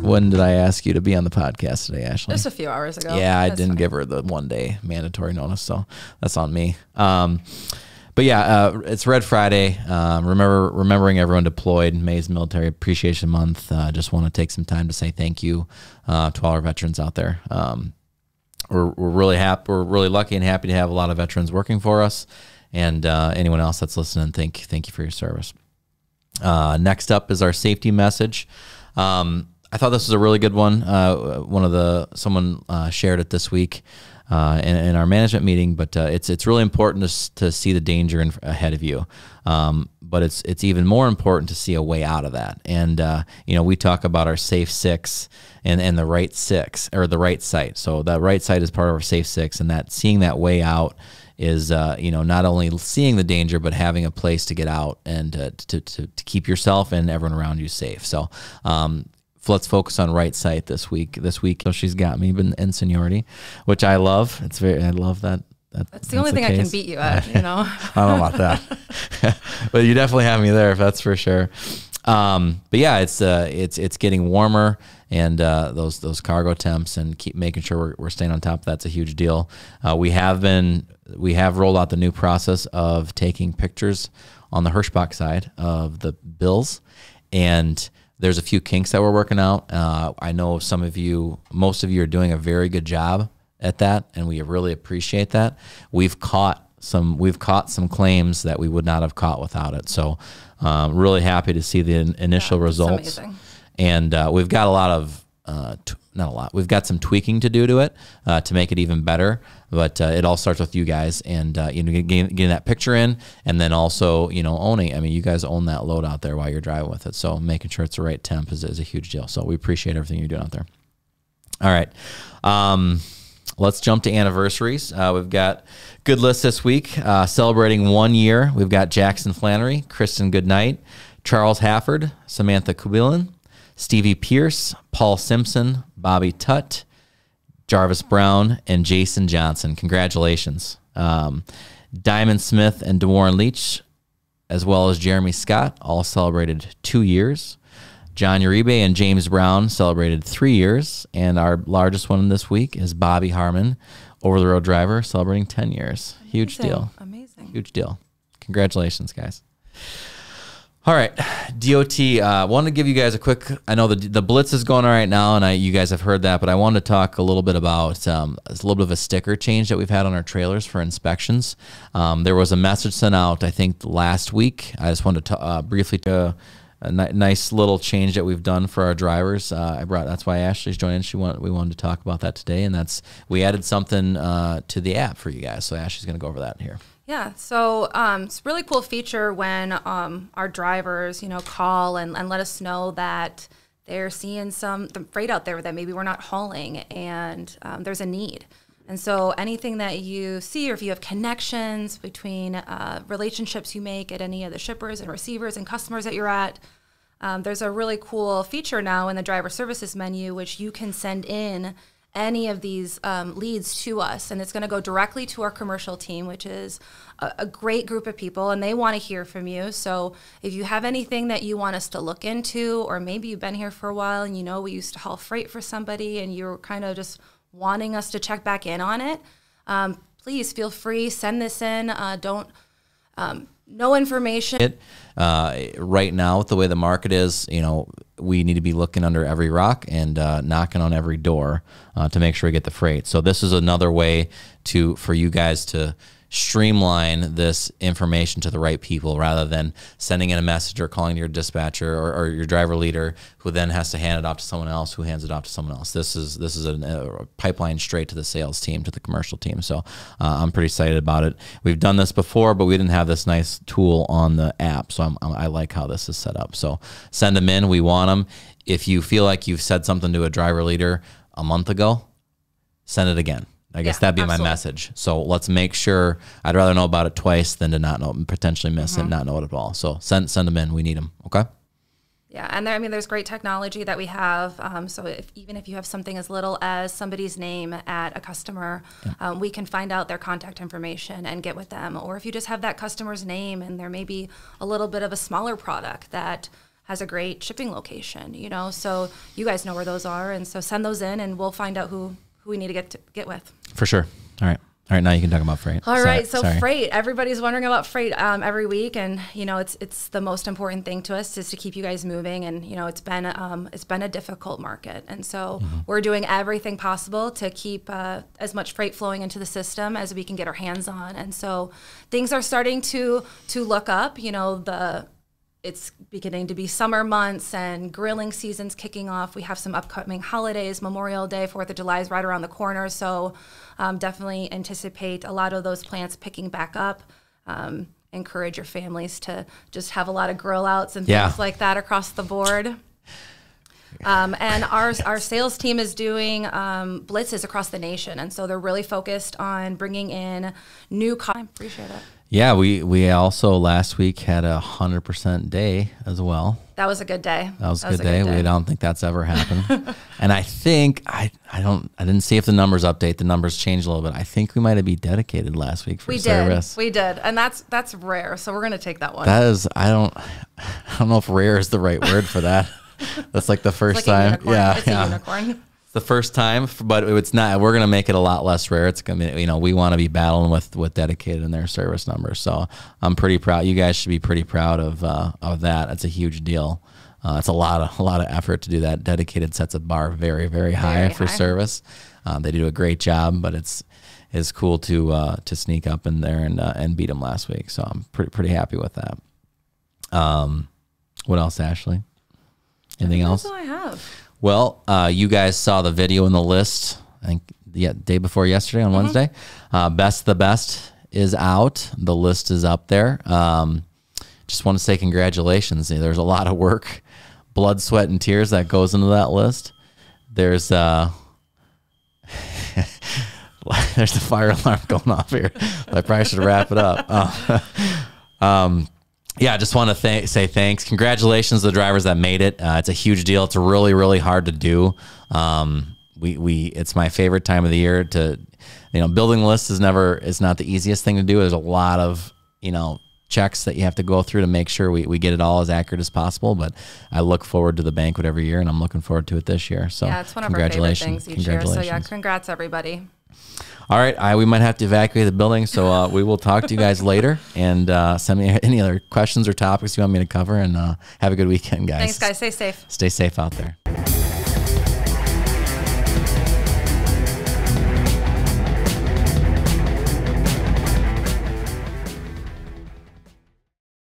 When did I ask you to be on the podcast today, Ashley? Just a few hours ago. Yeah, I That's didn't fine. give her the one day mandatory notice, so that's on me. Um, but yeah, uh, it's Red Friday. Um, remember, remembering everyone deployed. May's Military Appreciation Month. Uh, just want to take some time to say thank you uh, to all our veterans out there. Um, we're, we're really happy. We're really lucky and happy to have a lot of veterans working for us, and uh, anyone else that's listening, thank thank you for your service. Uh, next up is our safety message. Um, I thought this was a really good one. Uh, one of the someone uh, shared it this week uh, in, in our management meeting, but uh, it's it's really important to, to see the danger in, ahead of you. Um, but it's it's even more important to see a way out of that. And uh, you know, we talk about our safe six and and the right six or the right sight. So the right sight is part of our safe six, and that seeing that way out is uh, you know not only seeing the danger but having a place to get out and uh, to, to, to keep yourself and everyone around you safe so um, let's focus on right sight this week this week so she's got me in, in seniority which i love it's very i love that, that That's the only thing I can beat you at, you know. I don't know about that, but you definitely have me there. That's for sure. Um, but yeah, it's uh, it's it's getting warmer, and uh, those those cargo temps, and keep making sure we're, we're staying on top. That's a huge deal. Uh, we have been we have rolled out the new process of taking pictures on the Hirschbach side of the bills, and there's a few kinks that we're working out. Uh, I know some of you, most of you, are doing a very good job at that, and we really appreciate that. We've caught some we've caught some claims that we would not have caught without it. So, um, really happy to see the in- initial Yeah, results. amazing. And uh, we've got a lot of uh, t- not a lot. We've got some tweaking to do to it uh, to make it even better. But uh, it all starts with you guys and uh, you know getting, getting that picture in, and then also you know owning. I mean, you guys own that load out there while you're driving with it. So making sure it's the right temp is, is a huge deal. So we appreciate everything you're doing out there. All right. Um, let's jump to anniversaries. Uh, we've got good list this week. Uh, celebrating one year, we've got Jackson Flannery, Kristen Goodnight, Charles Hafford, Samantha Kubilin, Stevie Pierce, Paul Simpson, Bobby Tutt, Jarvis Brown, and Jason Johnson. Congratulations. Um, Diamond Smith and DeWarren Leach, as well as Jeremy Scott, all celebrated two years. John Uribe and James Brown celebrated three years. And our largest one this week is Bobby Harmon, over the road driver, celebrating 10 years. Huge deal. Amazing. Huge deal. Congratulations, guys. All right, DOT. Uh, want to give you guys a quick. I know the the blitz is going on right now, and I you guys have heard that, but I wanted to talk a little bit about um, a little bit of a sticker change that we've had on our trailers for inspections. Um, there was a message sent out, I think, last week. I just wanted to uh, briefly uh, a ni- nice little change that we've done for our drivers. Uh, I brought that's why Ashley's joining. She want, we wanted to talk about that today, and that's we added something uh, to the app for you guys. So Ashley's going to go over that here. Yeah, so um, it's a really cool feature when um, our drivers, you know, call and, and let us know that they're seeing some the freight out there that maybe we're not hauling, and um, there's a need. And so anything that you see, or if you have connections between uh, relationships you make at any of the shippers and receivers and customers that you're at, um, there's a really cool feature now in the driver services menu, which you can send in any of these um, leads to us, and it's going to go directly to our commercial team, which is a, a great group of people, and they want to hear from you. So if you have anything that you want us to look into, or maybe you've been here for a while and you know we used to haul freight for somebody, and you're kind of just wanting us to check back in on it, um, please feel free send this in. Uh, don't um, no information. uh, right now with the way the market is you know we need to be looking under every rock and uh, knocking on every door uh, to make sure we get the freight so this is another way to for you guys to streamline this information to the right people rather than sending in a message or calling your dispatcher or, or your driver leader who then has to hand it off to someone else who hands it off to someone else. This is this is a, a pipeline straight to the sales team to the commercial team. So uh, i'm pretty excited about it. We've done this before but we didn't have this nice tool on the app. So I'm, i like how this is set up. So send them in. We want them. If you feel like you've said something to a driver leader a month ago send it again. I guess Yeah, that'd be my message. So let's make sure. I'd rather know about it twice than to not know, potentially miss Mm-hmm. it, not know it at all. So send send them in. We need them. Okay. Yeah, and there, I mean, there's great technology that we have. Um, so if, even if you have something as little as somebody's name at a customer, yeah. um, we can find out their contact information and get with them. Or if you just have that customer's name and there may be a little bit of a smaller product that has a great shipping location, you know, so you guys know where those are, and so send those in, and we'll find out who we need to get to get with. For sure. All right. All right, now you can talk about freight. All sorry, right, so sorry. freight. Everybody's wondering about freight um, every week, and you know it's it's the most important thing to us is to keep you guys moving. And you know it's been um, it's been a difficult market, and so mm-hmm. we're doing everything possible to keep uh, as much freight flowing into the system as we can get our hands on. And so things are starting to to look up. You know the it's beginning to be summer months and grilling season's kicking off. We have some upcoming holidays. Memorial Day, Fourth of July is right around the corner, so um, definitely anticipate a lot of those plants picking back up. Um, encourage your families to just have a lot of grill outs and yeah. things like that across the board. Um, and our, our sales team is doing um, blitzes across the nation. And so they're really focused on bringing in new. Co- I appreciate it. Yeah, we we also last week had a hundred percent day as well. That was a good day. That was, that a, good, a day. good day. We don't think that's ever happened. and I think I I don't I didn't see if the numbers update. The numbers changed a little bit. I think we might have been dedicated last week for service. we service. Did. We did, and that's that's rare. So we're gonna take that one. That is I don't I don't know if rare is the right word for that. that's like the first like time. Yeah, it's yeah. The first time, but it's not. We're gonna make it a lot less rare. It's gonna, you know, we want to be battling with with dedicated in their service numbers. So I'm pretty proud. You guys should be pretty proud of uh, of that. That's a huge deal. Uh, it's a lot of a lot of effort to do that. Dedicated sets a bar very very high very for high. service. Uh, they do a great job, but it's it's cool to uh, to sneak up in there and uh, and beat them last week. So I'm pretty pretty happy with that. Um, what else, Ashley? Anything else? I have. Well, uh, you guys saw the video in the list. I think the day before yesterday on mm-hmm. Wednesday. Uh, best the best is out. The list is up there. Um, just want to say congratulations. There's a lot of work, blood, sweat, and tears that goes into that list. There's uh, there's a fire alarm going off here. I probably should wrap it up. Uh, um, yeah, I just want to th- say thanks. Congratulations to the drivers that made it. Uh, it's a huge deal. It's really, really hard to do. Um, we, we, it's my favorite time of the year to, you know, building lists is never, it's not the easiest thing to do. There's a lot of, you know, checks that you have to go through to make sure we, we get it all as accurate as possible. But I look forward to the banquet every year and I'm looking forward to it this year. So yeah, it's one of our favorite things each year. So yeah, congrats everybody. All right, I, we might have to evacuate the building, so uh, we will talk to you guys later. And uh, send me any other questions or topics you want me to cover. And uh, have a good weekend, guys. Thanks, guys. Stay safe. Stay safe out there.